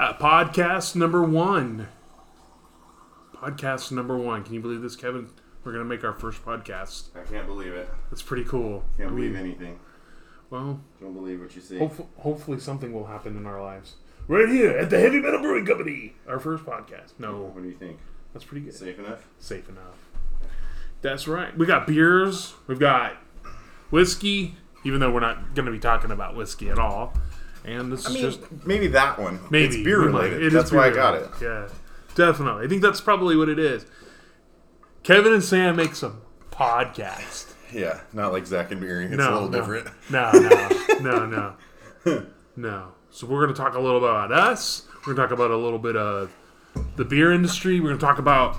Uh, podcast number one. Podcast number one. Can you believe this, Kevin? We're gonna make our first podcast. I can't believe it. That's pretty cool. Can't I believe mean, anything. well, Don't believe what you see. hopefully, hopefully something will happen in our lives. Right here at the Heavy Metal Brewing Company. Our first podcast. No, What do you think? that's pretty good. Safe enough? Safe enough. That's right. We got beers. We've got whiskey, even though we're not going to be talking about whiskey at all. And this I is mean, just maybe that one. maybe It's beer related. it That's beer why I got it. Yeah, definitely. I think that's probably what it is. Kevin and Sam make some podcast. Yeah, not like Zach and Miri. It's no, a little no, different. No, no, no, no, no. So we're going to talk a little about us. We're going to talk about a little bit of the beer industry. We're going to talk about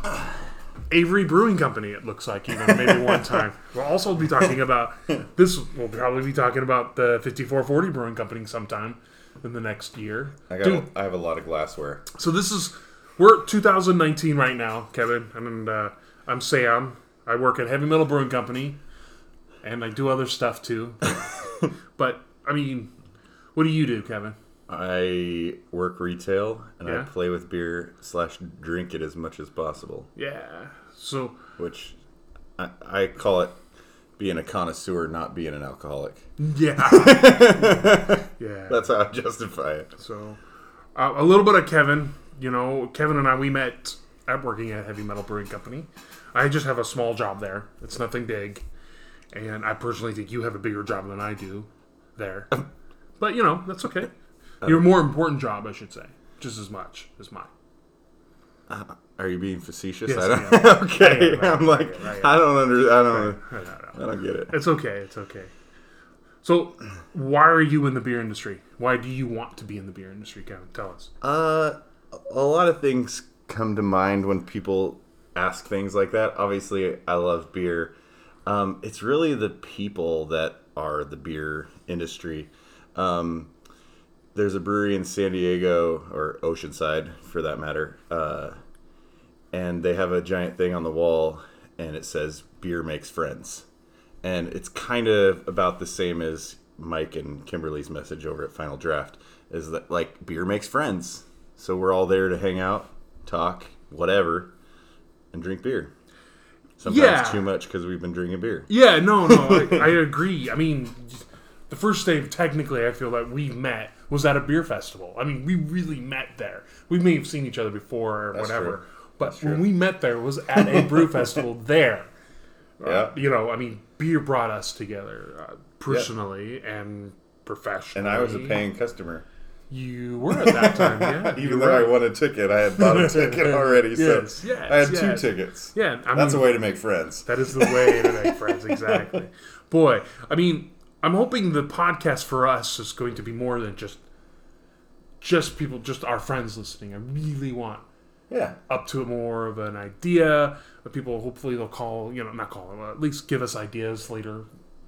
Avery Brewing Company. It looks like even maybe one time. We'll also be talking about this. We'll probably be talking about the 5440 Brewing Company sometime in the next year. I got. Dude, I have a lot of glassware. so this is we're 2019 right now, Kevin, and uh, I'm Sam. I work at Heavy Metal Brewing Company, and I do other stuff too. but I mean, what do you do, Kevin? I work retail and Yeah. I play with beer slash drink it as much as possible, Yeah. So which I, I call it being a connoisseur, not being an alcoholic. yeah, yeah. That's how I justify it. So uh, a little bit of Kevin. You know, Kevin and I we met at working at Heavy Metal Brewing Company. I just have a small job there. It's nothing big, and I personally think you have a bigger job than I do there. but you know that's okay. Your more important job, I should say, just as much as mine. Are you being facetious? Yes, I don't. am. okay, I am, like, I don't under. I don't. I don't know. I don't get it. It's okay. It's okay. So, why are you in the beer industry? Why do you want to be in the beer industry, Kevin? Tell us. Uh, a lot of things come to mind when people ask things like that. Obviously, I love beer. Um, it's really the people that are the beer industry. Um, there's a brewery in San Diego or Oceanside, for that matter, uh, and they have a giant thing on the wall, and it says "Beer makes friends," and it's kind of about the same as Mike and Kimberly's message over at Final Draft. Is that like beer makes friends? So we're all there to hang out, talk, whatever, and drink beer. Sometimes Yeah. too much because we've been drinking beer. Yeah, no, no, I, I agree. I mean, the first day, technically, I feel that we met was at a beer festival. I mean, we really met there. We may have seen each other before or That's whatever, true. But when we met there was at a brew festival there. Yeah. You know, I mean, beer brought us together uh, personally and professionally. And I was a paying customer. You were at that time, yeah. Even though I won a ticket, I had bought a ticket already. Yes, so yes, I had yes. two tickets. Yeah, I That's mean, a way to make friends. That is the way to make friends, exactly. Boy, I mean, I'm hoping the podcast for us is going to be more than just just people, just our friends listening. I really want Yeah. up to more of an idea. But people, hopefully, they'll call, you know, not call, uh, at least give us ideas later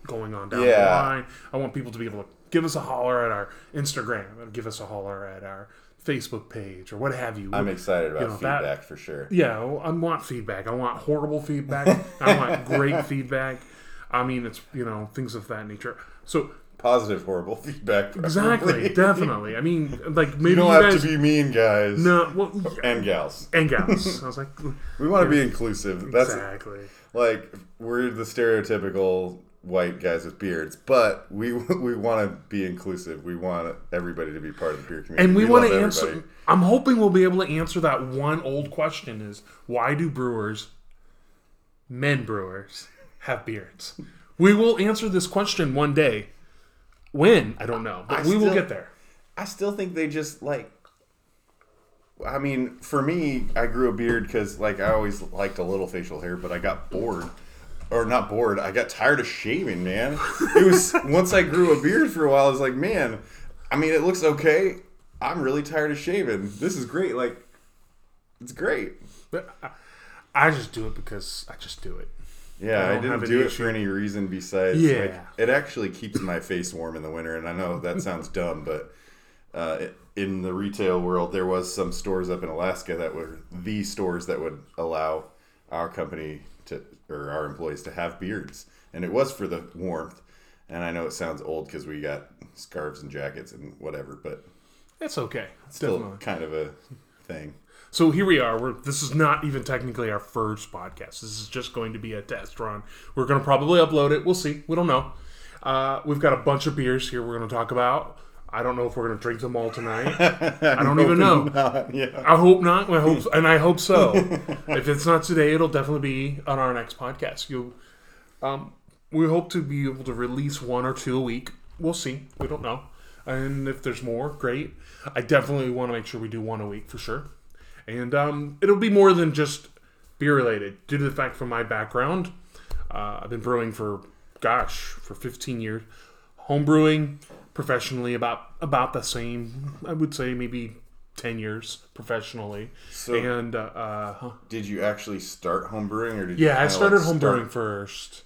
going on down the line. I want people to be able to give us a holler at our Instagram and give us a holler at our Facebook page or what have you. I'm excited about You know, that- feedback for sure. Yeah, I want feedback. I want horrible feedback. I want great feedback. I mean, it's you know things of that nature. So Positive, horrible feedback. exactly, definitely. I mean, like maybe You don't you have guys to be mean, guys. no, well, And gals. and gals. I was like, We want to be inclusive. That's exactly. like we're the stereotypical white guys with beards, but we we want to be inclusive. We want everybody to be part of the beer community. And we, want to answer. everybody. I'm hoping we'll be able to answer that one old question: is why do brewers, men brewers, have beards? We will answer this question one day. When I don't know, but I we will get there. I still think they just like. I mean, for me, I grew a beard because like I always liked a little facial hair, but I got bored, or not bored. I got tired of shaving, man. It was once I grew a beard for a while. I was like, man, I mean, it looks okay. I'm really tired of shaving. This is great. Like, it's great. But I, I just do it because I just do it. Yeah, I I, didn't do any it for any reason besides Yeah. like it actually keeps my face warm in the winter and I know that sounds dumb but uh, it- in the retail world there was some stores up in Alaska that were the stores that would allow our company to or our employees to have beards and it was for the warmth and I know it sounds old cuz we got scarves and jackets and whatever but That's okay. It's still Definitely. kind of a thing. So here we are. We're, this is not even technically our first podcast. This is just going to be a test run. We're going to probably upload it. We'll see. We don't know. Uh, we've got a bunch of beers here we're going to talk about. I don't know if we're going to drink them all tonight. I don't even know. yeah. I hope not. I hope, and I hope so. if it's not today, it'll definitely be on our next podcast. You, um, we hope to be able to release one or two a week. We'll see. We don't know. And if there's more, great. I definitely want to make sure we do one a week for sure. And um, it'll be more than just beer related, due to the fact from my background, uh, I've been brewing for, gosh, for 15 years. Home brewing professionally about about the same. I would say maybe 10 years professionally. So- and uh, uh. Did you actually start homebrewing, or did you yeah, I started like, home start, brewing first.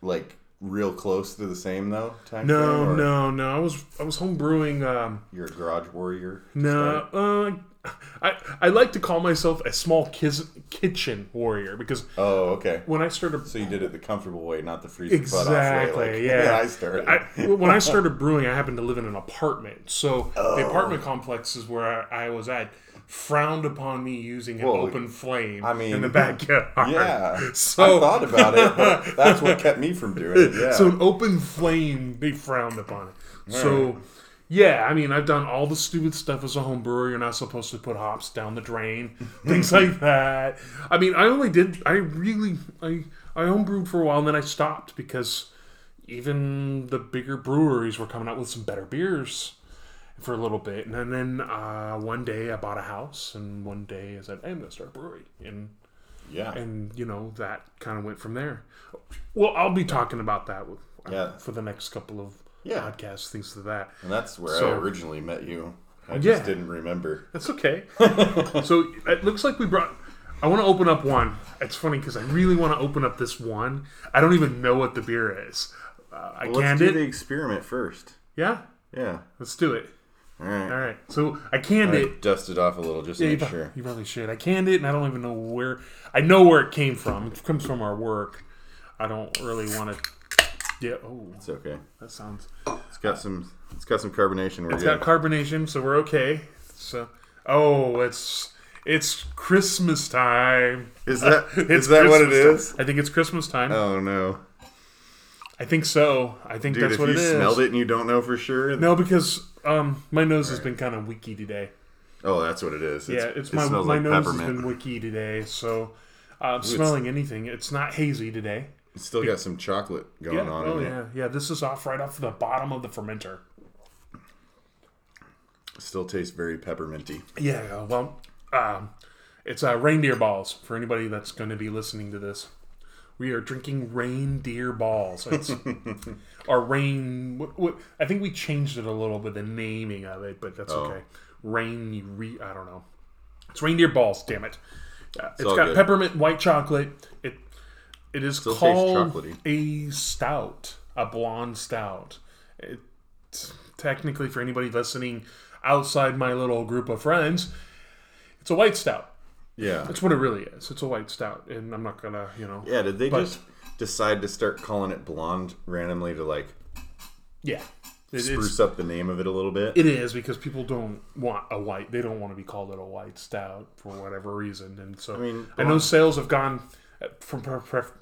like real close to the same though? Time No, frame, no, no. I was I was home brewing. Um, You're a garage warrior. no, uh, I I like to call myself a small kiz, kitchen warrior because Oh, okay. when I started So you did it the comfortable way, not the butt off way. Exactly. Like, yeah. I started. I, when I started brewing, I happened to live in an apartment. So Oh. the apartment complexes where I, I was at frowned upon me using an Well, open flame I mean, in the backyard. yeah. So I thought about it, but that's what kept me from doing it. Yeah. so an open flame, they frowned upon it. So yeah, I mean, I've done all the stupid stuff as a home brewer. You're not supposed to put hops down the drain, things like that. I mean, I only did. I really, I I homebrewed for a while, and then I stopped because even the bigger breweries were coming out with some better beers for a little bit, and then, uh, one day I bought a house, and one day I said, "I'm gonna start a brewery," and yeah. and you know that kind of went from there. Well, I'll be talking about that with, Yeah. for the next couple of Yeah. podcasts, things to that. And that's where So- I originally met you. I just Yeah. didn't remember. That's okay. so it looks like we brought. I want to open up one. It's funny because I really want to open up this one. I don't even know what the beer is. Uh, I Well, let's do it. the experiment first. Yeah, Yeah. let's do it. All right. All right. So I canned I it. dust it off a little just to Yeah, you, make pro- sure. you probably should. I canned it, and I don't even know where. I know where it came from. It comes from our work. I don't really want to. Yeah. Oh, It's okay. that sounds. It's got some. It's got some carbonation. We're It's good. got carbonation, so we're okay. So, oh, it's it's Christmas time. is that It's is that what it Christmas is? time. I think it's Christmas time. Oh no, I think so. I think dude! that's if what you it is. smelled it and you don't know for sure, No, because um, my nose has been kind of wicky today. oh, that's what it is. yeah, it's it my smells my like nose peppermint. has been wicky today. So, uh, smelling anything, it's not hazy today. It's still got some chocolate going Yeah. on. Oh in it. yeah. Yeah. This is off right off the bottom of the fermenter. Still tastes very pepperminty. Yeah, well, um, it's uh, reindeer balls for anybody that's going to be listening to this. We are drinking reindeer balls. It's our rain. What, what, I think we changed it a little bit, the naming of it, but that's Oh. okay. Rain, re, I don't know. It's reindeer balls. Damn it! Uh, it's all got good. peppermint white chocolate. It it is Still called a stout, a blonde stout. It's technically for anybody listening outside my little group of friends, it's a white stout. Yeah. That's what it really is. It's a white stout, and I'm not gonna, you know, Yeah. Did they But- just decide to start calling it blonde randomly to like yeah, it, spruce up the name of it a little bit? it is because people don't want a white. They don't want to be called it a white stout for whatever reason, and so I, mean, I know sales have gone from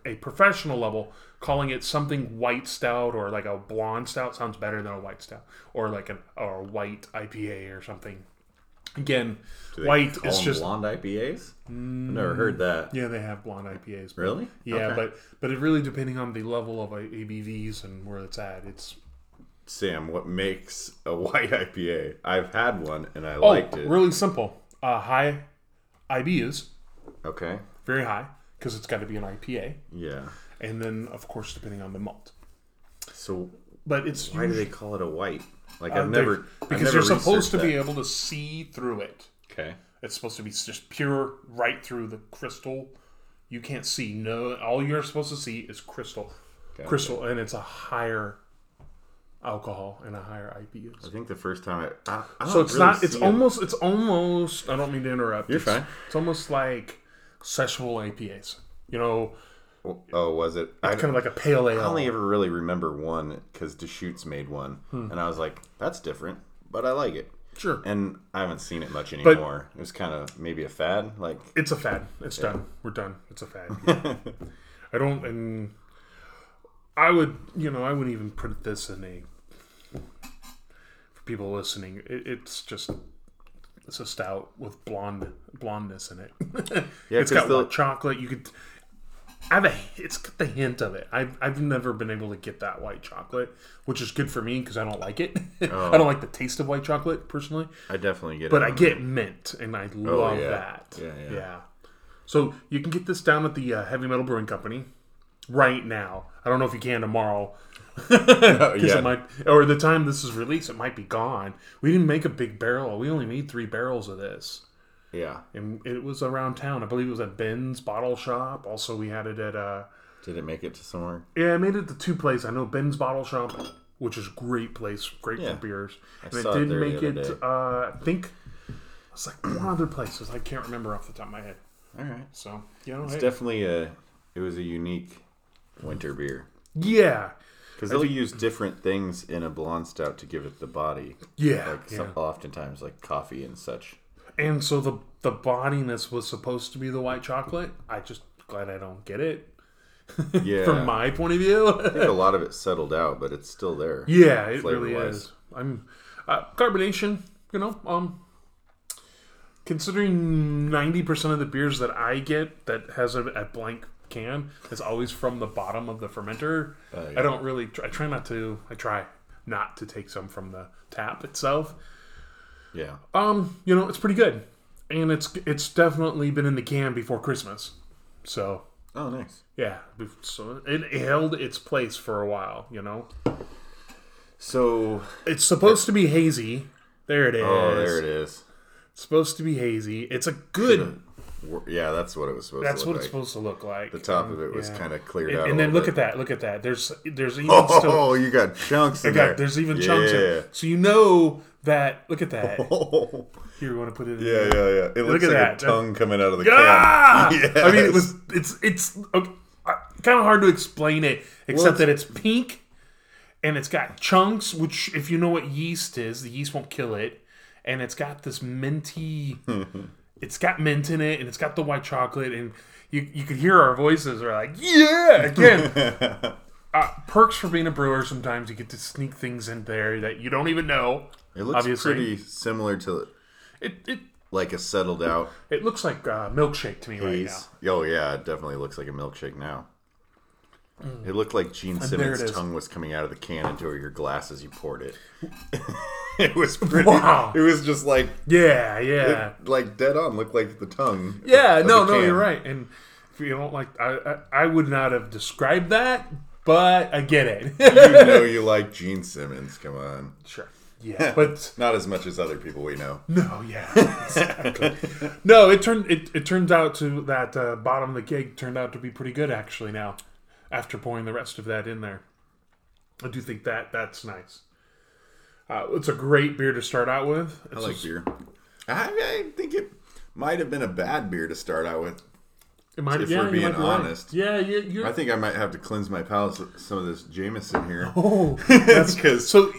a professional level. Calling it something white stout or like a blonde stout sounds better than a white stout or like an or a white IPA or something. Again, white is just blonde IPAs. I've never heard that. Yeah, they have blonde IPAs. but- Really? Yeah, Okay. but but it really depending on the level of ABVs and where it's at. It's Sam, what makes a white IPA? I've had one and I oh, liked it. really simple. Uh, high IBUs, Okay. very high because it's got to be an IPA, Yeah. and then of course depending on the malt. So But it's why do they call it a white? Like uh, I've never I've because never you're supposed to researched be able to see through it. Okay. It's supposed to be just pure right through the crystal. You can't see no. All you're supposed to see is crystal, Gotcha. crystal, and it's a higher alcohol and a higher IBUs. I think the first time I, I, I So it's really not. It's it. almost. It's almost. I don't mean to interrupt. You're it's, fine. It's almost like sexual IPAs. You know, Oh, was it? I, kind of like a pale ale. I only ever really remember one because Deschutes made one, Hmm. and I was like, "That's different," but I like it. Sure. And I haven't seen it much anymore. it was kind of maybe a fad. Like, It's a fad. It's done. We're done. It's a fad. I don't, and I would, you know, I wouldn't even put this in a. For people listening, it, it's just it's a stout with blonde blondness in it. yeah, it's got the- white chocolate. You could. I have a. It's got the hint of it. I've I've never been able to get that white chocolate, which is good for me because I don't like it. I don't like the taste of white chocolate personally. I definitely get But it. But I get mint, and I love Oh, yeah. that. Yeah, yeah. So you can get this down at the uh, Heavy Metal Brewing Company right now. I don't know if you can tomorrow yeah. it might, or the time this is released, it might be gone. We didn't make a big barrel. We only made three barrels of this, yeah. and it was around town. I believe it was at Ben's Bottle Shop. Also, we had it at uh, Did it make it to somewhere? yeah, I made it to two places. I know Ben's Bottle Shop, which is a great place, great Yeah. for beers. And saw it it did there the make it. Uh, I think it's like one other places. I can't remember off the top of my head. All right. So you know, It's hey. definitely a. It was a unique winter beer yeah, because they'll use different things in a blonde stout to give it the body. yeah, Like yeah. some, oftentimes like coffee and such. And so the the bodiness was supposed to be the white chocolate. I just glad I don't get it Yeah. from my point of view. I think a lot of it settled out, but it's still there. yeah, it really Flavor-wise. is. I'm uh, carbonation. You know, um, considering ninety percent of the beers that I get that has a, a blank can is always from the bottom of the fermenter. Uh, yeah. I don't really. I try not to. I try not to take some from the tap itself. Yeah. Um, you know, it's pretty good, and it's it's definitely been in the can before Christmas, so Oh, nice. yeah, so it held its place for a while. You know, So, it's supposed to be hazy. There it is. oh, there it is. It's supposed to be hazy. It's a good. Yeah, that's what it was supposed That's to what look it's like. supposed to look like. The top of it was Yeah. kind of cleared And, out. and then look at that. Look at that. There's there's even Oh, still. you got chunks I in got, there. there's even chunks. In, so you know that. Look at that. Oh, Here, you want to put it? in yeah, there? yeah, yeah. It looks at like that. a tongue coming out of the Ah! can. I mean, it was. It's it's okay, kind of hard to explain it, except it's- that it's pink, and it's got chunks. Which, if you know what yeast is, the yeast won't kill it, and it's got this minty. It's got mint in it, and it's got the white chocolate, and you you could hear our voices are like, yeah, again. Uh, perks for being a brewer. Sometimes you get to sneak things in there that you don't even know. It looks Obviously. pretty similar to It it like a settled out it looks like uh, milkshake to me right now. Oh yeah, it definitely looks like a milkshake now. It looked like Gene Simmons' tongue was coming out of the can into your glass as you poured it. it was pretty. Wow. It was just like Yeah, yeah. it, like dead on. Looked like the tongue. Yeah, of no, the no, can. you're right. And if you don't like, I, I, I would not have described that, but I get it. You know you like Gene Simmons. Come on. sure. Yeah, but Not as much as other people we know. no, yeah, exactly. no, it turned it, it turns out to that uh, bottom of the cake turned out to be pretty good actually. Now, after pouring the rest of that in there, I do think that that's nice. Uh, it's a great beer to start out with. It's I like just- beer. I, I think it might have been a bad beer to start out with. It might, if yeah, we're being be right. honest. Yeah, you, you're. I think I might have to cleanse my palate with some of this Jameson here. oh, that's Because so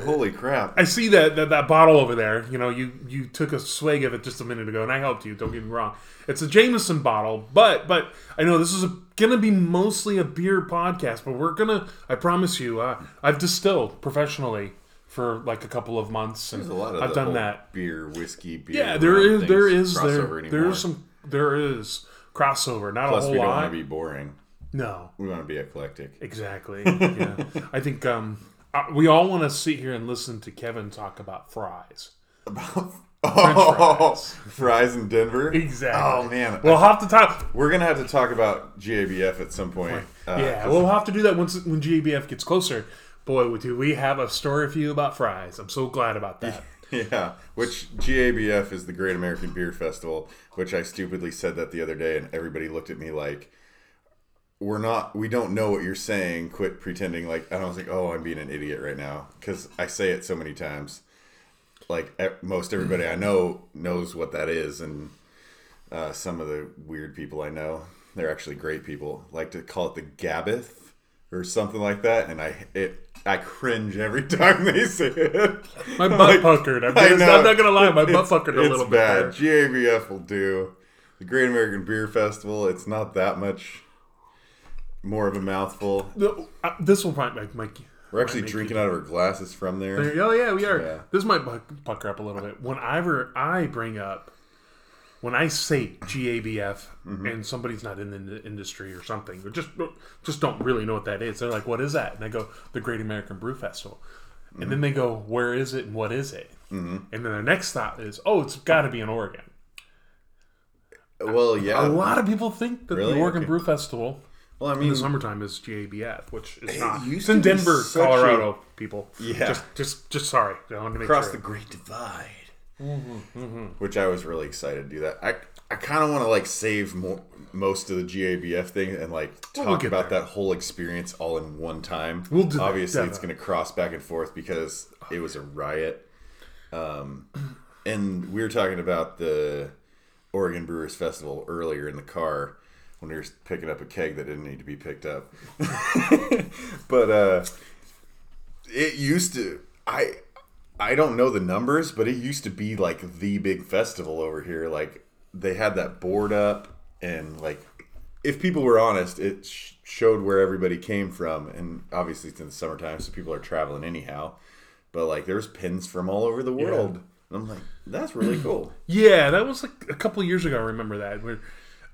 holy crap! I see that, that that bottle over there. You know, you you took a swig of it just a minute ago, and I helped you. Don't get me wrong. It's a Jameson bottle, but but I know this is a, gonna be mostly a beer podcast, but we're gonna. I promise you, uh, I've distilled professionally for like a couple of months, and There's a lot of I've done that. beer, whiskey, beer. Yeah, there is there is crossover there anymore. there is some there is crossover. Not Plus, a whole we don't want to be boring. no, We want to be eclectic. Exactly. Yeah. I think um, we all want to sit here and listen to Kevin talk about fries. About oh, fries fries. in Denver. Exactly. Oh man, We'll have to talk. we're gonna have to talk about GABF at some point. Uh, yeah, we'll have to do that once when GABF gets closer. Boy, do we have a story for you about fries? I'm so glad about that. Yeah, which GABF is the Great American Beer Festival, which I stupidly said that the other day, and everybody looked at me like, "We're not, we don't know what you're saying. Quit pretending like." And I was like, "Oh, I'm being an idiot right now," because I say it so many times. Like most everybody I know knows what that is, and uh, some of the weird people I know, they're actually great people, like to call it the Gabbeth or something like that, and I it I cringe every time they say it. My butt Like, puckered. I'm, I gonna, know. I'm not gonna lie, my butt It's- puckered a it's little bad. bit. there. GABF will do. The Great American Beer Festival. It's not that much more of a mouthful. No, uh, This will probably make Mike. We're actually make drinking out of our glasses from there. Oh yeah, we are. Yeah. This might pucker up a little bit. Whenever I bring up, when I say GABF Mm-hmm. and somebody's not in the industry or something, or just just don't really know what that is, they're like, "What is that?" And I go, "The Great American Brew Festival." And then they go, "Where is it and what is it?" Mm-hmm. And then their next thought is, "Oh, it's got to be in Oregon." Well, yeah. A lot of people think that Really? the Oregon Okay. Brew Festival Well, I in mean, the summertime is GABF, which is not. used It's to in be Denver, such a- Colorado. People, Yeah. Just, just, just sorry. I wanted to make across sure. the Great Divide, Mm-hmm, which I was really excited to do that. I I kind of want to like save more, most of the GABF thing and like talk we'll about there. that whole experience all in one time. We'll do that, Obviously, it's going to cross back and forth because it was a riot. Um, and we were talking about the Oregon Brewers Festival earlier in the car when we were picking up a keg that didn't need to be picked up. but uh, it used to I I don't know the numbers, but it used to be like the big festival over here. Like they had that board up, and like if people were honest, it sh- showed where everybody came from. And obviously, it's in the summertime, so people are traveling anyhow. But like, there's pins from all over the world. And I'm like, that's really cool. Yeah, that was like a couple years ago. I remember that. Where,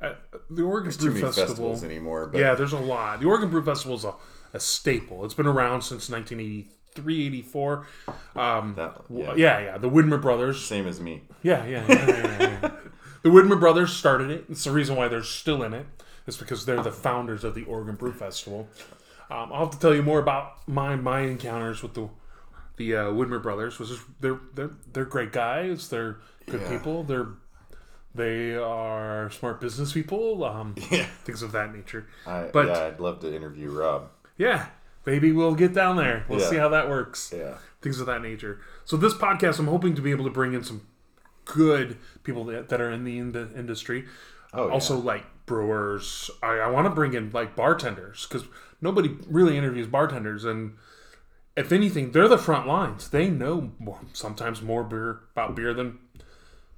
uh, the Oregon Too Brew Festival. anymore. But Yeah, there's a lot. The Oregon Brew Festival is a, a staple. It's been around since 1983, 84. Um, that, yeah, yeah, yeah. The Widmer brothers. same as me. Yeah, yeah, yeah. yeah, yeah, yeah. the Widmer brothers started it. It's the reason why they're still in it. It's because they're the founders of the Oregon Brew Festival. Um, I'll have to tell you more about my my encounters with the the uh, Widmer brothers. Was they're they're they're great guys. They're good people. They're they are smart business people. Um, Yeah. things of that nature. I, But- yeah, I'd love to interview Rob. Yeah, maybe we'll get down there. We'll Yeah. see how that works. Yeah. Things of that nature. So this podcast, I'm hoping to be able to bring in some good people that, that are in the, in the industry. Oh, yeah. also, like brewers. I, I want to bring in like bartenders because nobody really interviews bartenders, and if anything, they're the front lines. They know more, sometimes more beer about beer than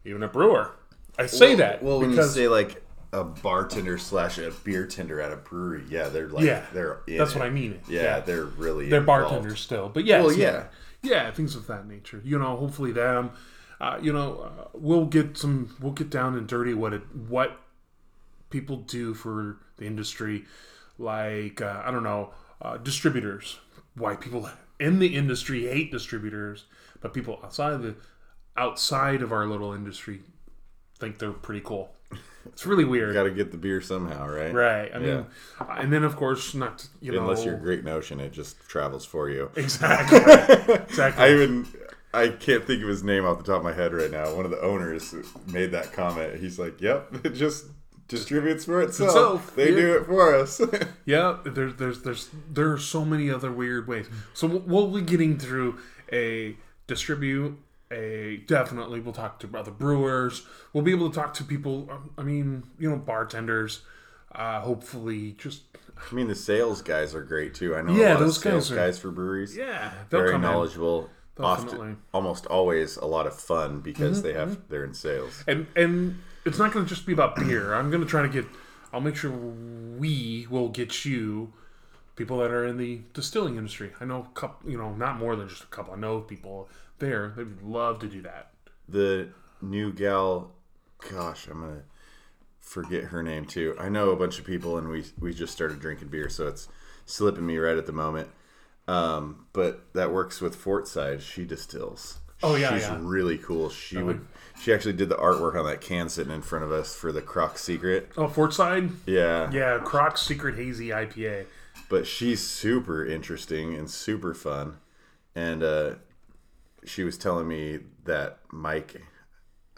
even a brewer. I say well, that Well, when you say like a bartender slash a beer tender at a brewery, yeah, they're like yeah, they're in that's it. what I mean. Yeah, they're really they're involved. bartenders still, but yes, Well, yeah, yeah. yeah, things of that nature. You know, hopefully them. Uh, you know, uh, we'll get some. We'll get down and dirty what it what people do for the industry, like uh, I don't know, uh, distributors. Why people in the industry hate distributors, but people outside of the outside of our little industry think they're pretty cool. It's really weird. Got to get the beer somehow, right? Right. I mean, and then of course, not to, you know, Unless you're Great Notion, it just travels for you. exactly, exactly. I even I can't think of his name off the top of my head right now. One of the owners made that comment. He's like, "Yep, it just distributes for itself. Itself, They yeah. do it for us." Yeah, there's there's there's there are so many other weird ways. So we'll be getting through a distribute a definitely we'll talk to other brewers. We'll be able to talk to people. um, I mean, you know, bartenders. Uh, hopefully, just I mean, the sales guys are great too. I know Yeah, a lot those of sales guys are- guys for breweries. yeah, very knowledgeable. Often, Mm-hmm, almost always a lot of fun because they have they're in sales. and and it's not going to just be about beer. I'm going to try to get. I'll make sure we will get you people that are in the distilling industry. I know a couple, you know, not more than just a couple. I know people there. They'd love to do that. The new gal, gosh, I'm gonna forget her name too. I know a bunch of people, and we we just started drinking beer, so it's slipping me right at the moment. Um, but that works with Fortside. She distills. Oh, yeah, she's yeah. really cool. She would. She actually did the artwork on that can sitting in front of us for the Croc Secret. Oh, Fortside. Yeah, Yeah, Croc Secret Hazy IPA. but she's super interesting and super fun and uh, she was telling me that mike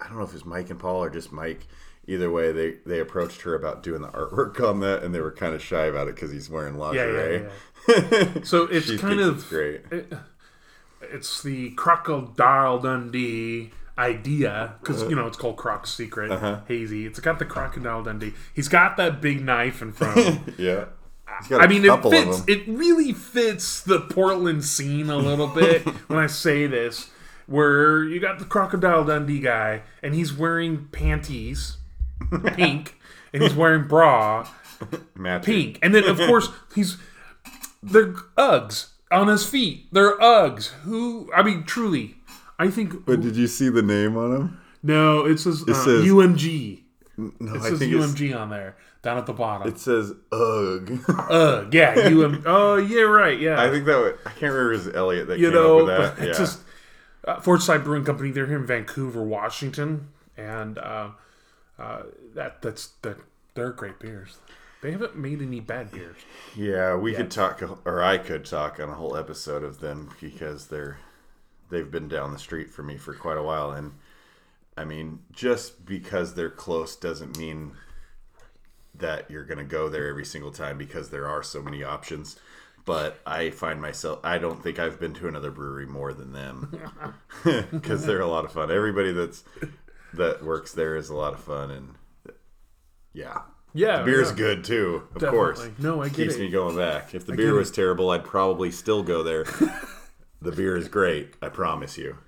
i don't know if it was mike and paul or just mike either way they, they approached her about doing the artwork on that and they were kind of shy about it because he's wearing Yeah, lingerie yeah, yeah. So it's kind of it's great it- it's the Crocodile Dundee idea because you know it's called Croc's Secret Uh-huh. Hazy. It's got the Crocodile Dundee. He's got that big knife in front of him. yeah He's got a I mean, it fits. It really fits the Portland scene a little bit when I say this. Where you got the Crocodile Dundee guy, and he's wearing panties, pink, and he's wearing bra, pink, and then of course he's they're Uggs on his feet. They're Uggs. Who? I mean, truly, I think But did you see the name on him? no. It says, uh, says- UMG. No, It I says think it's, UMG on there down at the bottom. it says ugh. Ugh, yeah, UM. Oh, yeah, right, yeah. I think that was, I can't remember was Elliot that you came know, up with that. but Yeah. just uh, Fortside Brewing Company. They're here in Vancouver, Washington, and uh, uh, that that's that. They're great beers. They haven't made any bad beers. Yeah, we could talk, or I could talk on a whole episode of them because they're they've been down the street for me for quite a while, and I mean, just because they're close doesn't mean that you're going to go there every single time because there are so many options. But I find myself, I don't think I've been to another brewery more than them because they're a lot of fun. Everybody that's that works there is a lot of fun, and yeah, Yeah, the beer's yeah. good too, of Definitely. course. No, I get keeps it. me going back. If the get beer it. was terrible, I'd probably still go there. the beer is great, I promise you.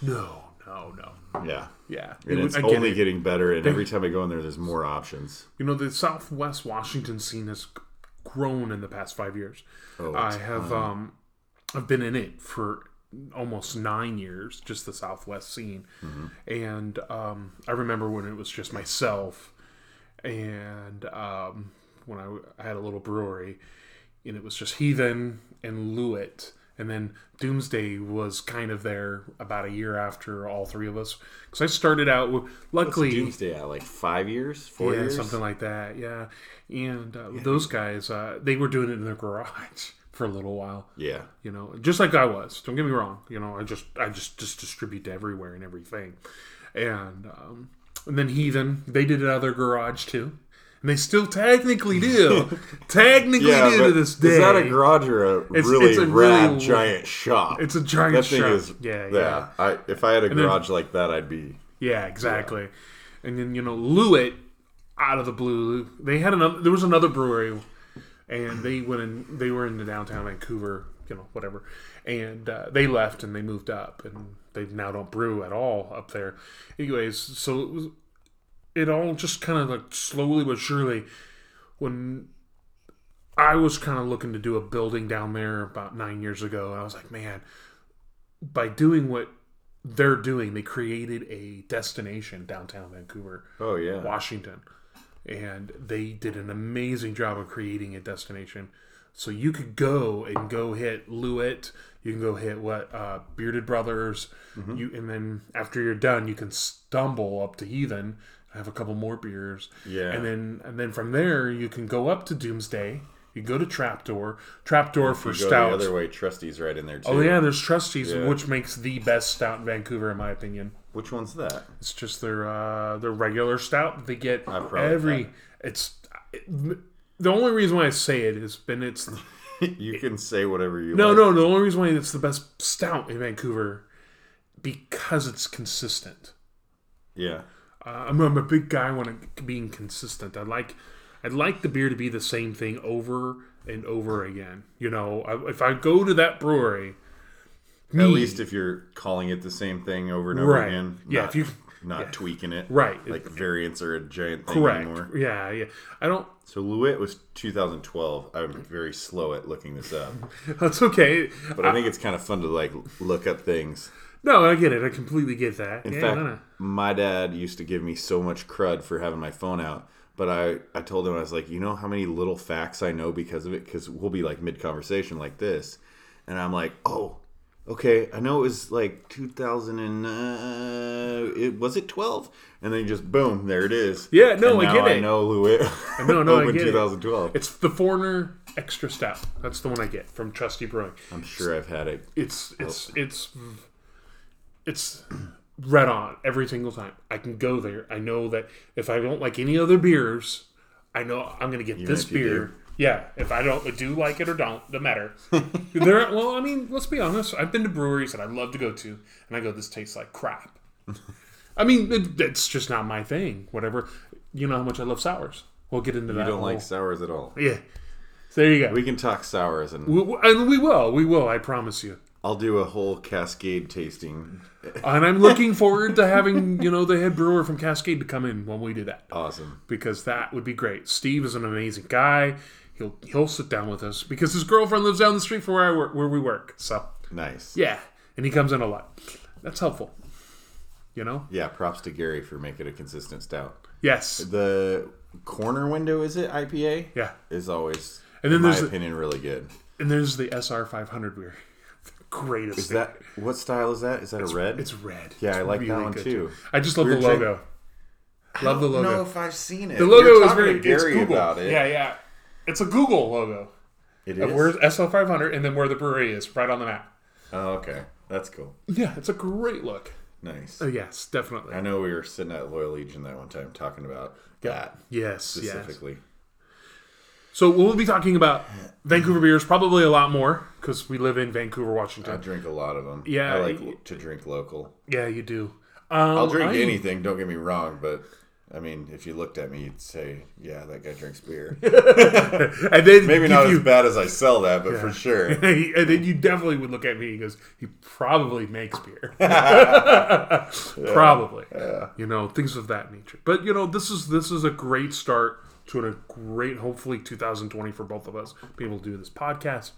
No, no, no. Yeah, Yeah, and It- it's only it. getting better. And every time I go in there, there's more options. You know, the Southwest Washington scene has grown in the past five years. Oh, I have um, I've been in it for almost nine years, just the Southwest scene, and um, I remember when it was just myself, and um, when I, I had a little brewery, and it was just Heathen and Loowit. And then Doomsday was kind of there about a year after all three of us. Because I started out with, luckily, Doomsday at like five years, four yeah, years, something like that. Yeah, and uh, those guys, uh, they were doing it in their garage for a little while. Yeah, You know, just like I was. Don't get me wrong. You know, I just, I just, just distribute everywhere and everything. And um, and then Heathen, they did it out of their garage too, and they still technically do, technically yeah. do to this day. is that a garage or a It's- really it's a rad really- giant shop? It's a giant that thing shop. is Yeah, yeah. I, if I had a then- garage like that, I'd be Yeah, exactly. And then you know, Loowit, out of the blue, they had another. There was another brewery, and they went in. They were in the downtown Vancouver, you know, whatever, and uh, they left and they moved up, and they now don't brew at all up there. Anyways, so it all just kind of like slowly but surely, when I was kind of looking to do a building down there about nine years ago, I was like, man, by doing what they're doing, they created a destination downtown Vancouver, oh yeah, Washington, and they did an amazing job of creating a destination. So you could go and go hit Loowit, you can go hit what uh, Bearded Brothers, Mm-hmm. you and then after you're done, you can stumble up to Heathen, have a couple more beers, Yeah. and then and then from there you can go up to Doomsday. You go to Trapdoor, Trapdoor for stout. the other way. Trusty's right in there too. Oh yeah, there's Trusty's, Yeah. which makes the best stout in Vancouver, in my opinion. Which one's that? It's just their uh, their regular stout that they get every. It's it, the only reason why I say it has been it's you can say whatever you no like. no the only reason why it's the best stout in Vancouver because it's consistent. Yeah. Uh, I'm, I'm a big guy when it being consistent. I like I'd like the beer to be the same thing over and over again. You know, I, if I go to that brewery, me, At least if you're calling it the same thing over and over Right. again. Yeah, Not, if you- not tweaking it. right, Like variants are a giant thing correct, anymore. yeah, yeah. I don't. So Loowit was 2012. I'm very slow at looking this up, That's okay. but I think it's kind of fun to like look up things. No, I get it. I completely get that. In yeah, fact, no, no. my dad used to give me so much crud for having my phone out. But I, I told him, I was like, you know how many little facts I know because of it? Because we'll be like mid conversation like this. And I'm like, oh, okay, I know it was like 2000 and, uh, it, was it 12? And then just boom, there it is. Yeah, no, I get I it. I know Louis. No, no, I get it. 2012. It's the Foreigner Extra Stout. That's the one I get from Trusty Brewing. I'm sure I've had it. It's it's it's it's red on every single time. I can go there. I know that if I don't like any other beers, I know I'm going to get this beer. Yeah, if I don't do like it or don't, doesn't matter. there, well, I mean, let's be honest. I've been to breweries that I love to go to, and I go, "This tastes like crap." I mean, it, it's just not my thing. Whatever. You know how much I love sours. We'll get into You that. You don't like sours at all. yeah. So there you go. We can talk sours, and we- and we will. We will. I promise you. I'll do a whole Cascade tasting. And I'm looking forward to having you know the head brewer from Cascade to come in when we do that Awesome. because that would be great. Steve is an amazing guy. He'll he'll sit down with us because his girlfriend lives down the street from where I work, where we work. So Nice. yeah, and he comes in a lot. That's helpful. You know. Yeah, props to Gary for making a consistent stout. Yes. The corner window, is it IPA? Yeah. Is always, And then in my there's the- opinion, really good. And there's the SR 500 beer. The greatest. Is that what style is that? Is that a red? It's red. Yeah, I It's like that one good, too. I just love We the were drink- logo. Love the logo. I don't know if I've seen it. The logo You're is very to it's Google. about it. Yeah, yeah. It's a Google logo. it Of is. where's SR500 and then where the brewery is, right on the map. Oh, okay, that's cool. Yeah, it's a great look. Nice. Oh, yes, definitely. I know we were sitting at Loyal Legion that one time talking about that Yes, yes. So we'll be talking about Vancouver beers probably a lot more because we live in Vancouver, Washington. I drink a lot of them. Yeah, I like to drink local. Yeah, you do. Um, I'll drink I- anything. Don't get me wrong, but I mean, if you looked at me, you'd say, "Yeah, that guy drinks beer." And then Maybe not you, as bad as I sell that, but for sure. and then you definitely would look at me and goes, he probably makes beer. probably. You know, things of that nature. But you know, this is this is a great start to a great hopefully 2020 for both of us. Being able to do this podcast.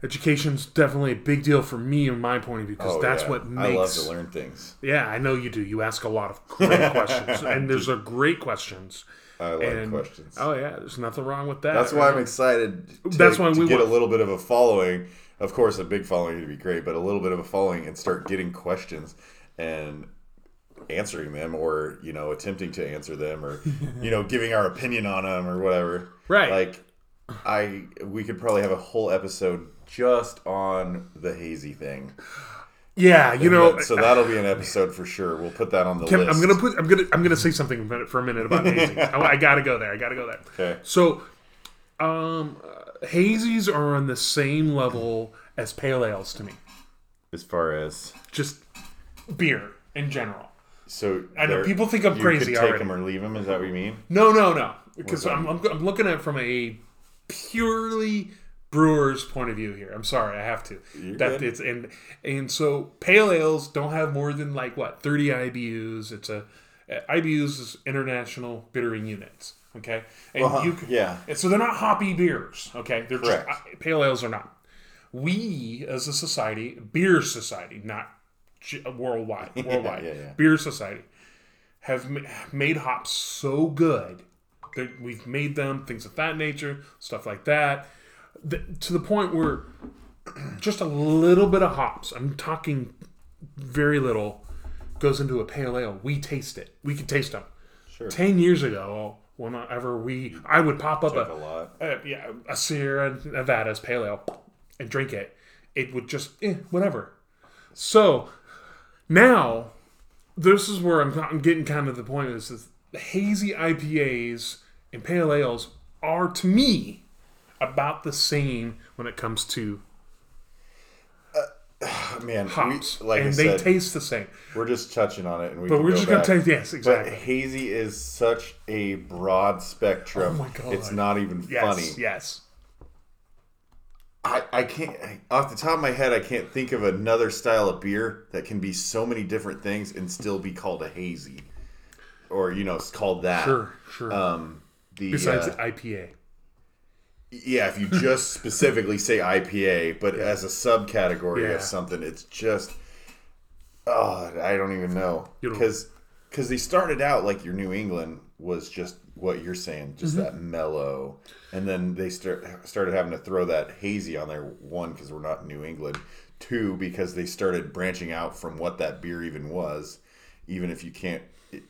Education's definitely a big deal for me in my point of view because Oh, that's yeah. what I makes love to learn things. Yeah, I know you do. You ask a lot of great questions, and there's a great questions. I like And questions. oh yeah, there's nothing wrong with that. That's why I'm excited. To, That's why we get want- a little bit of a following. Of course, a big following would be great, but a little bit of a following and start getting questions and answering them, or you know, attempting to answer them, or you know, giving our opinion on them, or whatever. Right. Like, I we could probably have a whole episode just on the hazy thing. Yeah, you know. so that'll be an episode for sure. We'll put that on the Kim, list. I'm gonna put. I'm gonna. I'm gonna say something for a minute about hazing. I, I gotta go there. I gotta go there. Okay. So, um, hazies are on the same level as pale ales to me. As far as Just beer in general. So, I know people think I'm you crazy take already. them or leave them. Is that what you mean? No, no, no. Because I'm, I'm, I'm looking at it from a purely brewer's point of view here. I'm sorry, I have to. that good. it's and and so pale ales don't have more than like what 30 IBUs. It's a uh, IBUs is international bittering units. Okay, and Uh-huh, you can, yeah. and so they're not hoppy beers. Okay, they're Correct. just pale ales are not. We as a society, beer society, not worldwide, worldwide yeah, yeah. beer society have ma- made hops so good that we've made them things of that nature, stuff like that, to the point where just a little bit of hops, I'm talking very little, goes into a pale ale. We taste it. We can taste them. Sure. Ten years ago, whenever we, I would pop up a a, lot. uh, yeah, a Sierra Nevada's pale ale and drink it, it would just eh, whatever. So now this is where I'm, I'm getting kind of the point is, is hazy IPAs and pale ales are to me about the same when it comes to uh, Man, hops, we, like and I they said, taste the same. we're just touching on it, and we but we're just gonna back. taste yes, But exactly. hazy is such a broad spectrum. Oh my God. It's not even yes, funny. yes. I, I can't off the top of my head I can't think of another style of beer that can be so many different things and still be called a hazy. Or, you know, it's called that. Sure, sure. Um the Besides uh, IPA, yeah, if you just specifically say IPA, but as a subcategory Yeah. of something, it's just oh, I don't even know because because they started out like your New England was just what you're saying, just Mm-hmm. that mellow, and then they start started having to throw that hazy on there. One because we're not in New England. Two because they started branching out from what that beer even was. Even if you can't, it,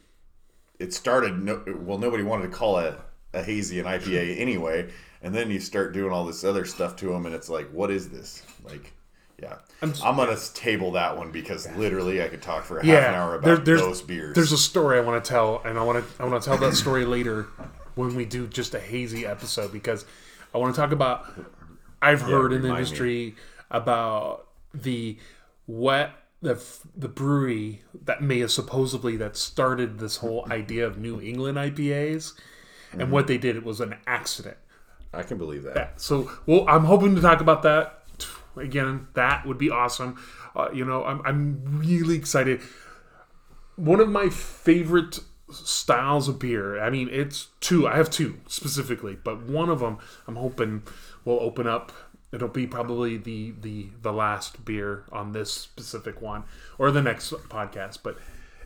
it started. No, well, nobody wanted to call it a hazy an IPA anyway, and then you start doing all this other stuff to them, and it's like, what is this? Like, yeah, I'm, gonna table that one because literally I could talk for a half an hour about there- there's, those beers. There's a story I want to tell, and I want to I want to tell that story later when we do just a hazy episode because I want to talk about. I've heard in the remind me. industry about the what the the brewery that may have supposedly that started this whole idea of New England IPAs, and mm-hmm. what they did it was an accident. I can believe that. that. So, well, I'm hoping to talk about that again. That would be awesome. Uh, you know, I'm I'm really excited. One of my favorite styles of beer. I mean, it's two. I have two specifically, but one of them I'm hoping will open up. It'll be probably the the the last beer on this specific one or the next podcast, but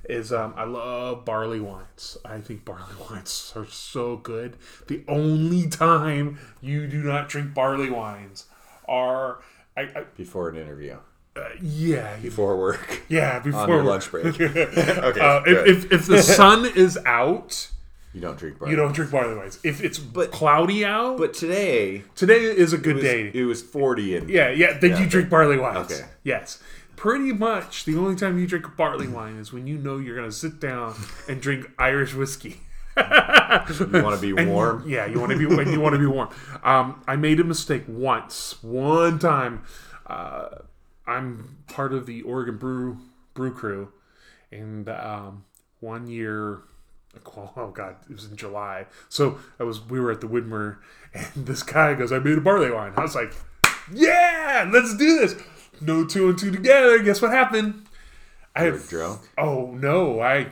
is um, I love barley wines. I think barley wines are so good. The only time you do not drink barley wines are I, I Before an interview, uh, yeah before work, yeah before on your we're- lunch break. okay, Uh, if, if, if the sun is out, you don't drink you barley. don't drink barley wines. If it's but, cloudy out, But today today is a good it was, day. it was forty and yeah, yeah. Then you drink barley wines. Okay. Yes. Pretty much the only time you drink barley wine is when you know you're going to sit down and drink Irish whiskey. You want to be warm. yeah, you want to be you want to be warm. Um, I made a mistake once, one time. Uh, I'm part of the Oregon Brew Brew Crew, and um, one year, oh god, it was in July. So I was we were at the Widmer, and this guy goes, "I made a barley wine." I was like, "Yeah, let's do this." No two and two together. Guess what happened? I have drunk. Oh no, I.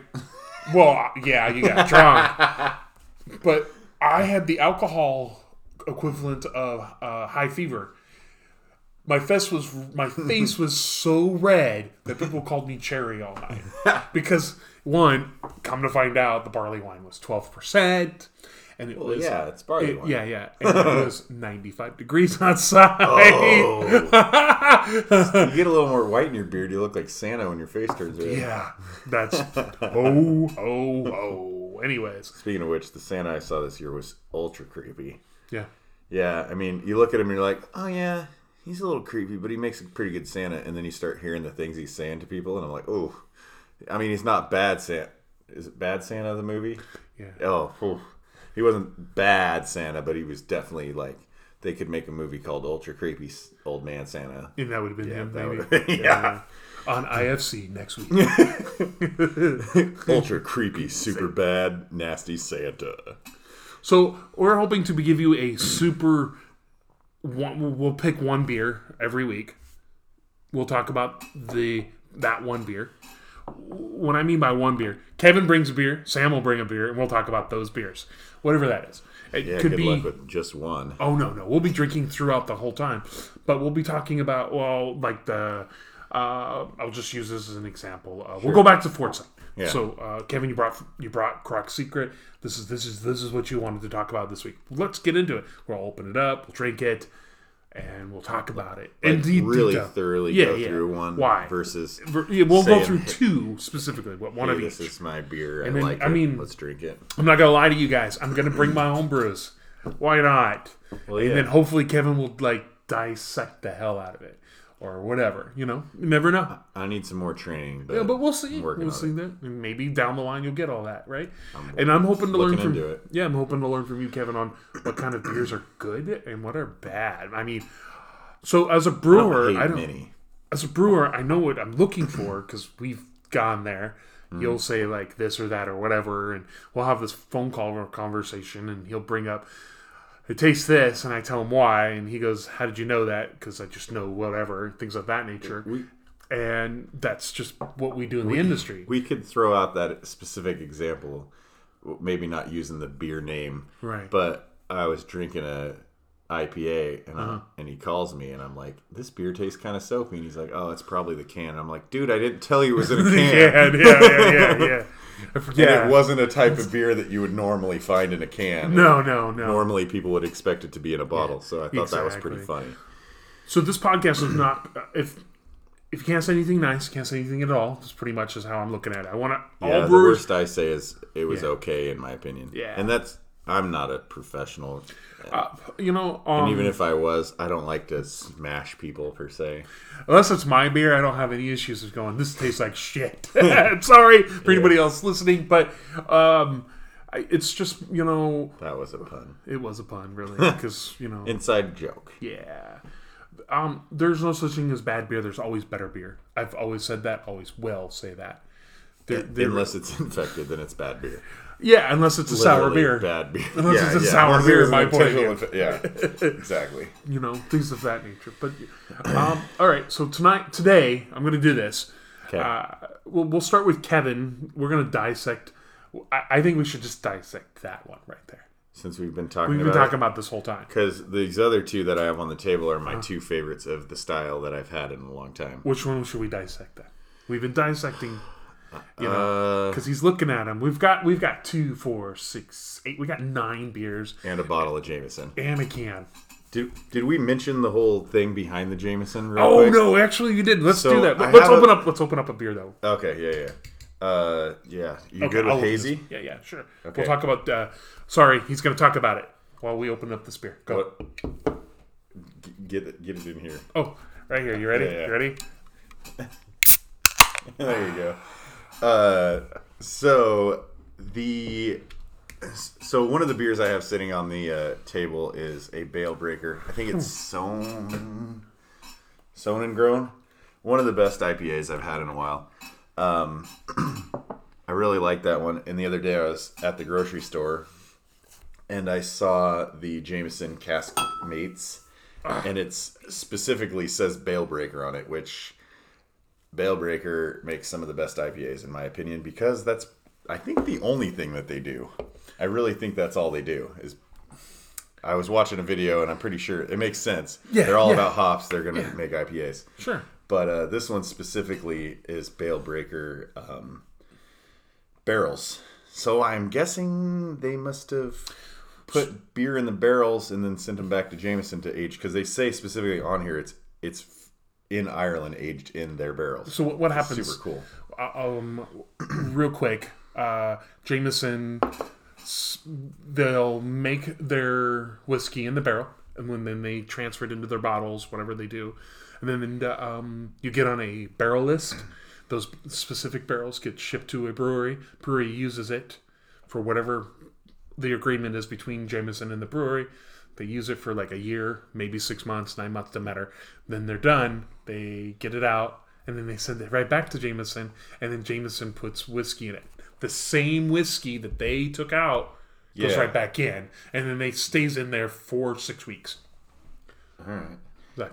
Well, yeah, you got drunk, but I had the alcohol equivalent of uh, high fever. My face was my face was so red that people called me cherry all night. Because one, come to find out, the barley wine was twelve percent, and it Well, was yeah, it's barley it- wine. yeah, yeah, and it was ninety five degrees outside. Oh. you get a little more white in your beard, you look like Santa when your face turns red. Yeah, that's oh oh oh. Anyways, Speaking of which, the Santa I saw this year was ultra creepy. yeah, Yeah, I mean, you look at him and you're like, oh yeah, he's a little creepy, but he makes a pretty good Santa. And then you start hearing the things he's saying to people, and I'm like, oh, I mean, he's not bad Santa. Is it bad Santa the movie? yeah. Oh, whew. He wasn't bad Santa, but he was definitely like they could make a movie called Ultra Creepy Old Man Santa. And that would have been him, that maybe. would've yeah. On IFC next week. Ultra creepy, super bad, nasty Santa. so we're hoping to give you a super. One, we'll pick one beer every week. We'll talk about the that one beer. What I mean by one beer, Kevin brings a beer, Sam will bring a beer, and we'll talk about those beers, whatever that is. It Yeah, could good be luck with just one. Oh no, no, we'll be drinking throughout the whole time, but we'll be talking about well, like the. Uh, I'll just use this as an example. Uh, We'll go back to Forza. Yeah. So, uh, Kevin, you brought you brought Croc Secret. This is this is this is what you wanted to talk about this week. Let's get into it. We'll open it up. We'll drink it, and we'll talk about it. Like, and really detail. thoroughly Yeah, go yeah. through one Why? versus yeah, we'll go through "Hey, two specifically. What one hey, of this each. is my beer. And I then- like I it. mean- let's drink it. I'm not gonna lie to you guys. I'm gonna bring my own brews. Why not? Well, and then hopefully Kevin will like dissect the hell out of it or whatever. You know, you never know. I need some more training, but, Yeah, but we'll see. We'll see it. that. And maybe down the line you'll get all that, right? and I'm hoping to learn from it. Yeah, I'm hoping to learn from you, Kevin, on what kind of beers are good and what are bad. I mean, so as a I don't brewer, I don't. As a brewer, I know what I'm looking for because we've gone there. Mm. You'll say like this or that or whatever, and we'll have this phone call or conversation, and he'll bring up, "It tastes this," and I tell him why, and he goes, "How did you know that?" Because I just know whatever things of that nature, We and that's just what we do in the industry. we could throw out that specific example, maybe not using the beer name, Right. But I was drinking a IPA, and Uh-huh. I, and he calls me, and I'm like, "This beer tastes kind of soapy," and he's like, "Oh, it's probably the can." I'm like, "Dude, I didn't tell you it was in a can." yeah, yeah, yeah, yeah, yeah. I And forget. it wasn't a type of beer that you would normally find in a can. No, no, no. Normally, people would expect it to be in a bottle, so I thought that was pretty funny. So this podcast is not if if you can't say anything nice, you can't say anything at all. That's pretty much is how I'm looking at it. I want to Yeah, all the brewers. worst I say is it was Yeah. okay in my opinion. Yeah. and that's I'm not a professional. Uh, you know, um, Even if I was, I don't like to smash people per se. unless it's my beer, I don't have any issues with going. This tastes like shit. Sorry for anybody else listening, but um, I, it's just you know, That was a pun. it was a pun, really, because you know, Inside joke. Yeah. Um, there's no such thing as bad beer. There's always better beer. I've always said that. Always will say that. They're, they're, Unless it's infected, then it's bad beer. Yeah, unless it's a sour beer. Bad beer. Unless it's a sour Unless beer, my point of Yeah, exactly. you know, things of that nature. But um, all right, so tonight, today, I'm going to do this. Okay. Uh, we'll, we'll start with Kevin. We're going to dissect. I, I think we should just dissect that one right there. Since we've been talking We've been about talking about this whole time. because these other two that I have on the table are my Uh-huh. two favorites of the style that I've had in a long time. Which one should we dissect then? We've been dissecting, you know, Uh, because he's looking at them. We've got we've got two, four, six, eight. We got nine beers and a bottle of Jameson. and a can. Did, did we mention the whole thing behind the Jameson? Oh quick? no, actually you did. Let's So, do that. Let's open a- up. Let's open up a beer though. Okay, yeah, yeah. Uh, yeah. You Okay, good I'll with hazy? this- Yeah, yeah, sure. Okay. We'll talk about. Uh, sorry, he's going to talk about it while we open up this beer. Go. What? Get it, get it in here. Oh, right here. You ready? Yeah, yeah. You ready? there you go. Uh, so the so one of the beers I have sitting on the uh, table is a Bale Breaker. I think it's sown, sown and grown. One of the best IPAs I've had in a while. Um, I really like that one. And the other day I was at the grocery store and I saw the Jameson Cask Mates, and it's specifically says Bale Breaker on it, which Bale Breaker makes some of the best IPAs in my opinion because that's I think the only thing that they do. I really think that's all they do is. I was watching a video and I'm pretty sure it makes sense. Yeah, They're all yeah. about hops. They're gonna Yeah. make IPAs. Sure. But uh, this one specifically is Bale Breaker um, barrels. So I'm guessing they must have put beer in the barrels and then sent them back to Jameson to age because they say specifically on here it's it's in Ireland aged in their barrels. So what, what happens? Super cool. uh, um, real quick, uh, Jameson, they'll make their whiskey in the barrel, and when then they transfer it into their bottles, whatever they do, and then uh, um, you get on a barrel list. Those specific barrels get shipped to a brewery. Brewery uses it for whatever the agreement is between Jameson and the brewery. They use it for like a year, maybe six months, nine months, doesn't matter. Then they're done. They get it out, and then they send it right back to Jameson, and then Jameson puts whiskey in it. The same whiskey that they took out goes Yeah. right back in, and then they stays in there for six weeks. All right.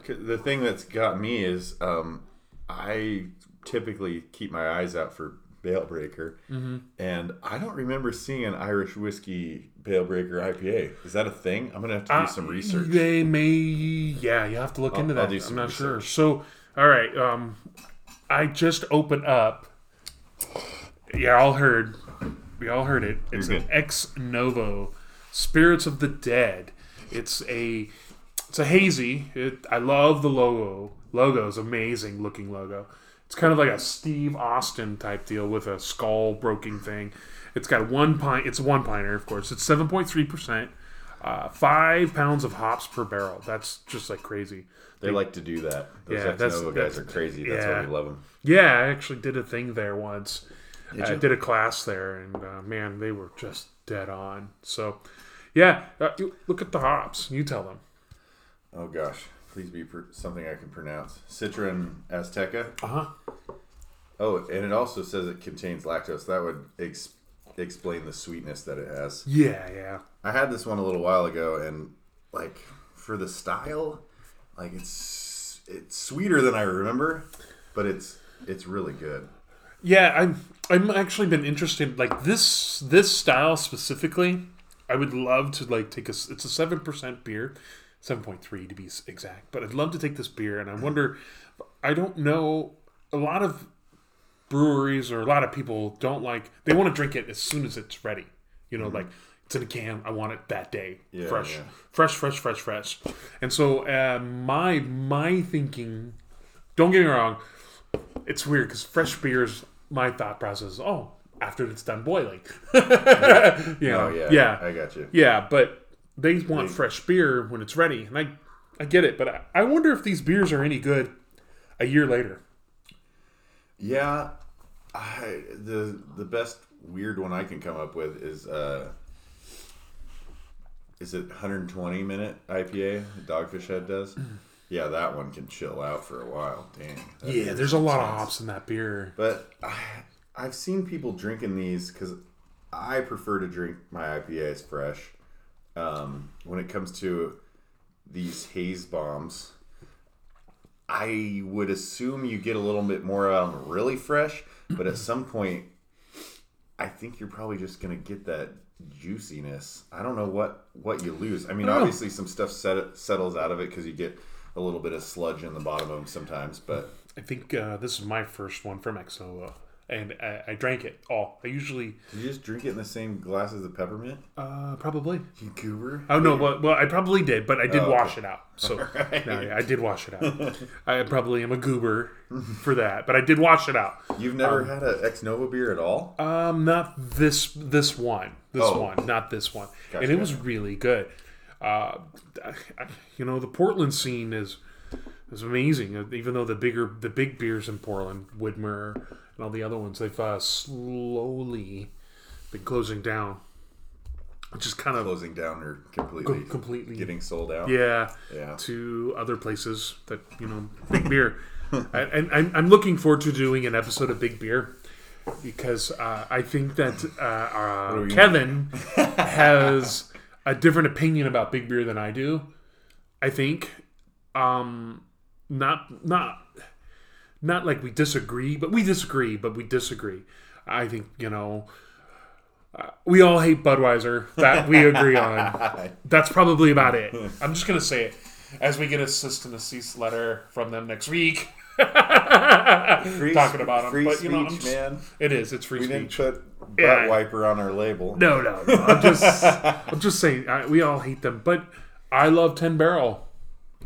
The thing that's got me is um, I typically keep my eyes out for Bale Breaker, Mm-hmm. and I don't remember seeing an Irish whiskey Bale Breaker IPA. Is that a thing? I'm gonna have to do some research. They may, yeah, you have to look into I'll that. do I'm not sure. So, all right, um, I just opened up. Yeah, all heard. We all heard it. It's an ex novo, Spirits of the Dead. It's a, it's a hazy. It, I love the logo. Logo is amazing looking logo. It's kind of like a Steve Austin type deal with a skull broken thing. It's got one pint. It's a one pinter, of course. It's seven point three percent. Uh, five pounds of hops per barrel. That's just like crazy. They like to do that. Those Yeah, that's- guys that's- are crazy. That's yeah. why we love them. Yeah, I actually did a thing there once. I did a class there, and uh, man, they were just dead on. So, yeah, uh, look at the hops. You tell them. Oh gosh, please be pr- something I can pronounce. Citron Azacca. Uh huh. Oh, and it also says it contains lactose. That would ex- explain the sweetness that it has. Yeah, yeah. I had this one a little while ago, and like for the style, like it's it's sweeter than I remember, but it's it's really good. Yeah, I'm I'm actually been interested like this this style specifically. I would love to like take a it's a 7% beer, 7.3 to be exact. But I'd love to take this beer and I wonder I don't know a lot of breweries or a lot of people don't like they want to drink it as soon as it's ready. You know, like it's in a can, I want it that day. Yeah, fresh. yeah. Fresh, fresh, fresh, fresh. And so uh, my my thinking don't get me wrong, it's weird because fresh beers, my thought process is, oh, after it's done boiling. you know, Oh yeah, yeah, I got you. yeah, but they want fresh beer when it's ready, and I, I get it, but I, I wonder if these beers are any good a year later. Yeah, I, the the best weird one I can come up with is uh, is it 120 minute IPA Dogfish Head does? Yeah, that one can chill out for a while. Dang. Yeah, there's a lot of hops in that beer. But I, I've seen people drinking these because I prefer to drink my IPAs fresh. Um, when it comes to these haze bombs, I would assume you get a little bit more out of them really fresh, but at some point, I think you're probably just gonna get that juiciness. I don't know what what you lose. I mean, I don't know. obviously some stuff set, settles out of it because you get a little bit of sludge in the bottom of them sometimes, but I think uh, this is my first one from uh, and I, I drank it all. I usually did you just drink it in the same glass as the peppermint? uh, probably. You goober. Oh no, well, well, I probably did, but I did Oh, wash it out. So no, yeah, I did wash it out. I probably am a goober for that, but I did wash it out. You've never had an ex Novo beer at all? Um, not this this one, this Oh. one, not this one, and it was really good. Uh, you know, the Portland scene is is amazing. Even though the bigger the big beers in Portland, Widmer and all the other ones, they've uh, slowly been closing down, Just kind of Closing down or completely completely getting sold out? yeah, Yeah. to other places that you know big beer. And, and I'm, I'm looking forward to doing an episode of big beer because uh, i think that uh, uh, kevin has a different opinion about big beer than i do i think. Um not not not like we disagree but we disagree but we disagree i think you know uh, we all hate budweiser that we agree on that's probably about it. I'm just gonna say it as we get a cease and cease letter from them next week. Free, Talking about 'em, free but, you know, speech, just- man. It is. It's free speech. We didn't put butt Yeah. wiper on our label. No, no, no. I'm just, I'm just saying. I, we all hate them, but I love Ten Barrel,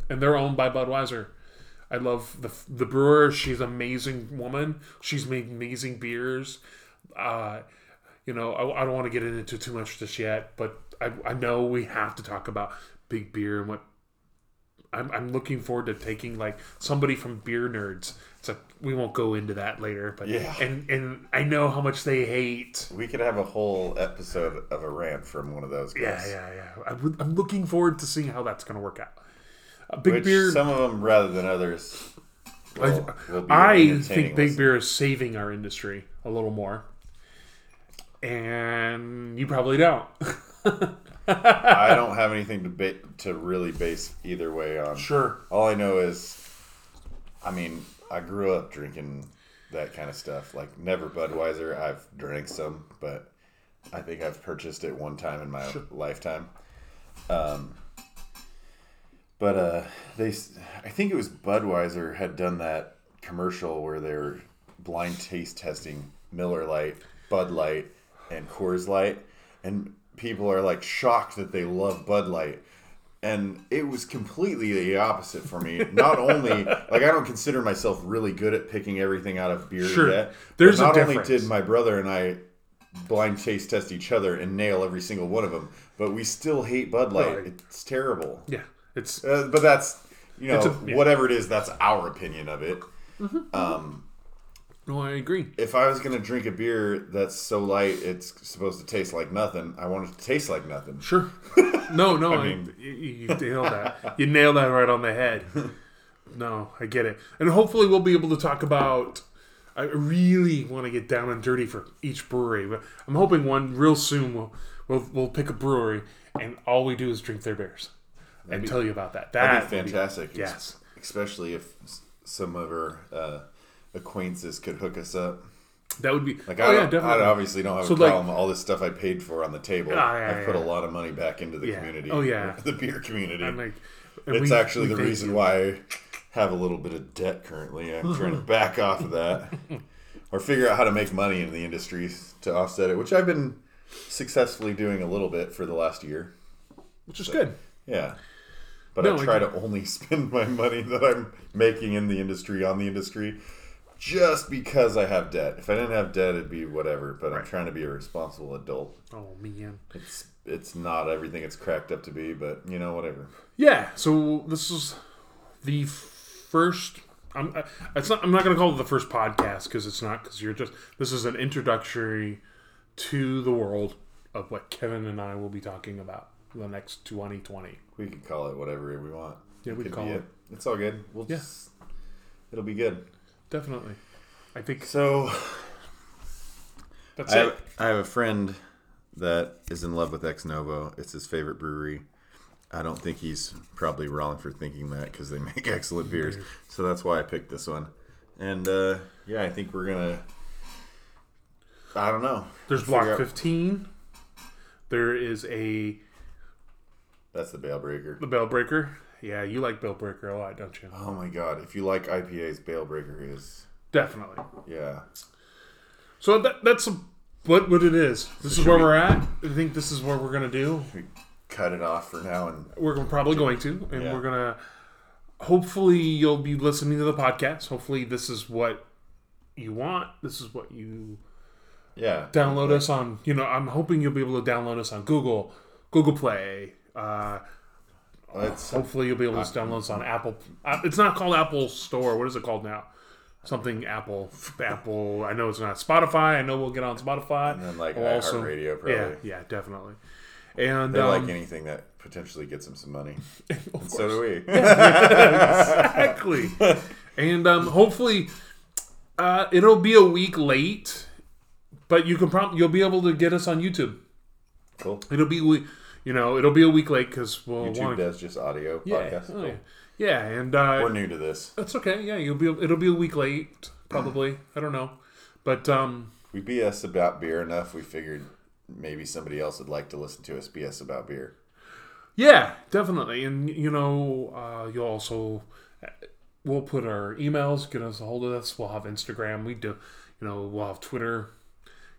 and they're owned by Budweiser. I love the the brewer. She's an amazing woman. She's made amazing beers. Uh, you know, I, I don't want to get into too much just yet, but I, I know we have to talk about big beer and what. I'm, I'm looking forward to taking like somebody from Beer Nerds. So we won't go into that later, but Yeah. and and I know how much they hate We could have a whole episode of a rant from one of those Yeah, guys. yeah, yeah. I'm, I'm looking forward to seeing how that's going to work out. Big Which beer. some of them rather than others. will- will I think big listen. beer is saving our industry a little more, and you probably don't. I don't have anything to ba- to really base either way on. Sure. All I know is, I mean, I grew up drinking that kind of stuff. Like never Budweiser. I've drank some, but I think I've purchased it one time in my lifetime. Um, but uh, they, I think it was Budweiser had done that commercial where they were blind taste testing Miller Lite, Bud Light, and Coors Light, and people are like shocked that they love Bud Light. And it was completely the opposite for me. Not only like I don't consider myself really good at picking everything out of beer Sure. yet. There's not only did my brother and I blind taste test each other and nail every single one of them, but we still hate Bud Light. Right. It's terrible. Yeah, it's Uh, but that's you know a- yeah. whatever it is. That's our opinion of it. Um No, I agree. If I was gonna drink a beer that's so light it's supposed to taste like nothing, I want it to taste like nothing. Sure. No, no, I mean- you, you nailed that. You nailed that right on the head. No, I get it, and hopefully we'll be able to talk about. I really want to get down and dirty for each brewery. but I'm hoping one real soon we'll we'll, we'll pick a brewery and all we do is drink their beers and tell you about that. That'd be fantastic. ex- yes. especially if some of our uh, acquaintances could hook us up. That would be. Like oh I, yeah, definitely. I obviously don't have So, a like- problem. All this stuff I paid for on the table, Ah, yeah, I've put a lot of money back into the community. Oh, yeah. the beer community. I'm like, it's we- actually we the reason you. why I have a little bit of debt currently. I'm trying to back off of that or figure out how to make money in the industry to offset it, which I've been successfully doing a little bit for the last year. which is good. Yeah. But No, I I try get- to only spend my money that I'm making in the industry on the industry just because I have debt. If I didn't have debt, it'd be whatever. But I'm trying to be a responsible adult. Oh man. It's it's not everything it's cracked up to be, but you know, whatever. Yeah. So this is the first. I'm. I- It's not. I'm not going to call it the first podcast because it's not. Because you're just. This is an introductory to the world of what Kevin and I will be talking about the next 2020. We could call it whatever we want. Yeah, we could call it. It's all good. We'll Yeah. just it'll be good. Definitely. I think. So That's I it. have, I have a friend that is in love with Ex Novo. It's his favorite brewery. I don't think he's probably wrong for thinking that because they make excellent beers. So that's why I picked this one. And uh, yeah, I think we're gonna. I don't know. There's block 15. There is a That's the Bale Breaker. the Bale Breaker. Yeah, you like Bale Breaker a lot, don't you? Oh my god! If you like IPAs, Bale Breaker is Definitely. yeah. So that that's a, what what it is. This is where we're at. I think this is what we're gonna do. We cut it off for now and We're probably going to, and Yeah. we're gonna. Hopefully, you'll be listening to the podcast. Hopefully, this is what you want. This is what you yeah. download us on. You know, I'm hoping you'll be able to download us on Google, Google Play. Uh, Let's hopefully, you'll be able to download us on Apple. Uh, It's not called Apple Store. What is it called now? Something Apple. Apple. I know it's not Spotify. I know we'll get on Spotify. and then like We'll also- iHeartRadio probably. Yeah, yeah, definitely. And They um, like anything that potentially gets them some money. of And so do we. exactly. and um, hopefully, uh, it'll be a week late, but you can probably you'll be able to get us on YouTube. cool. It'll be we, you know, it'll be a week late because we'll YouTube want to. does just audio Yeah, podcasts. oh, Cool. yeah, yeah, and uh, We're new to this. that's okay. Yeah, you'll be. It'll be a week late, probably. I don't know, but um, We BS about beer enough. We figured maybe somebody else would like to listen to us BS about beer. Yeah, definitely. And you know, uh, you'll also we'll put our emails, get us a hold of us. We'll have Instagram. We do, you know, we'll have Twitter.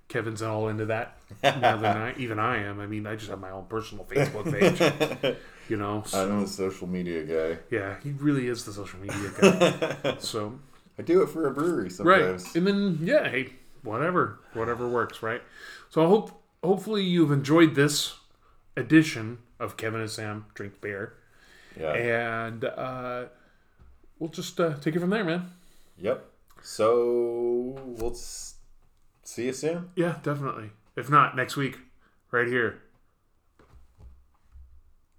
Kevin's all into that more than I, even I am. I mean, I just have my own personal Facebook page. You know, so, I'm the social media guy. yeah, he really is the social media guy. so I do it for a brewery right, sometimes. and then yeah, hey, whatever, whatever works, right? So I hope hopefully you've enjoyed this edition of Kevin and Sam drink beer. Yeah. and uh, we'll just uh, take it from there, man. Yep. So we'll see you soon. Yeah, definitely. If not, next week, right here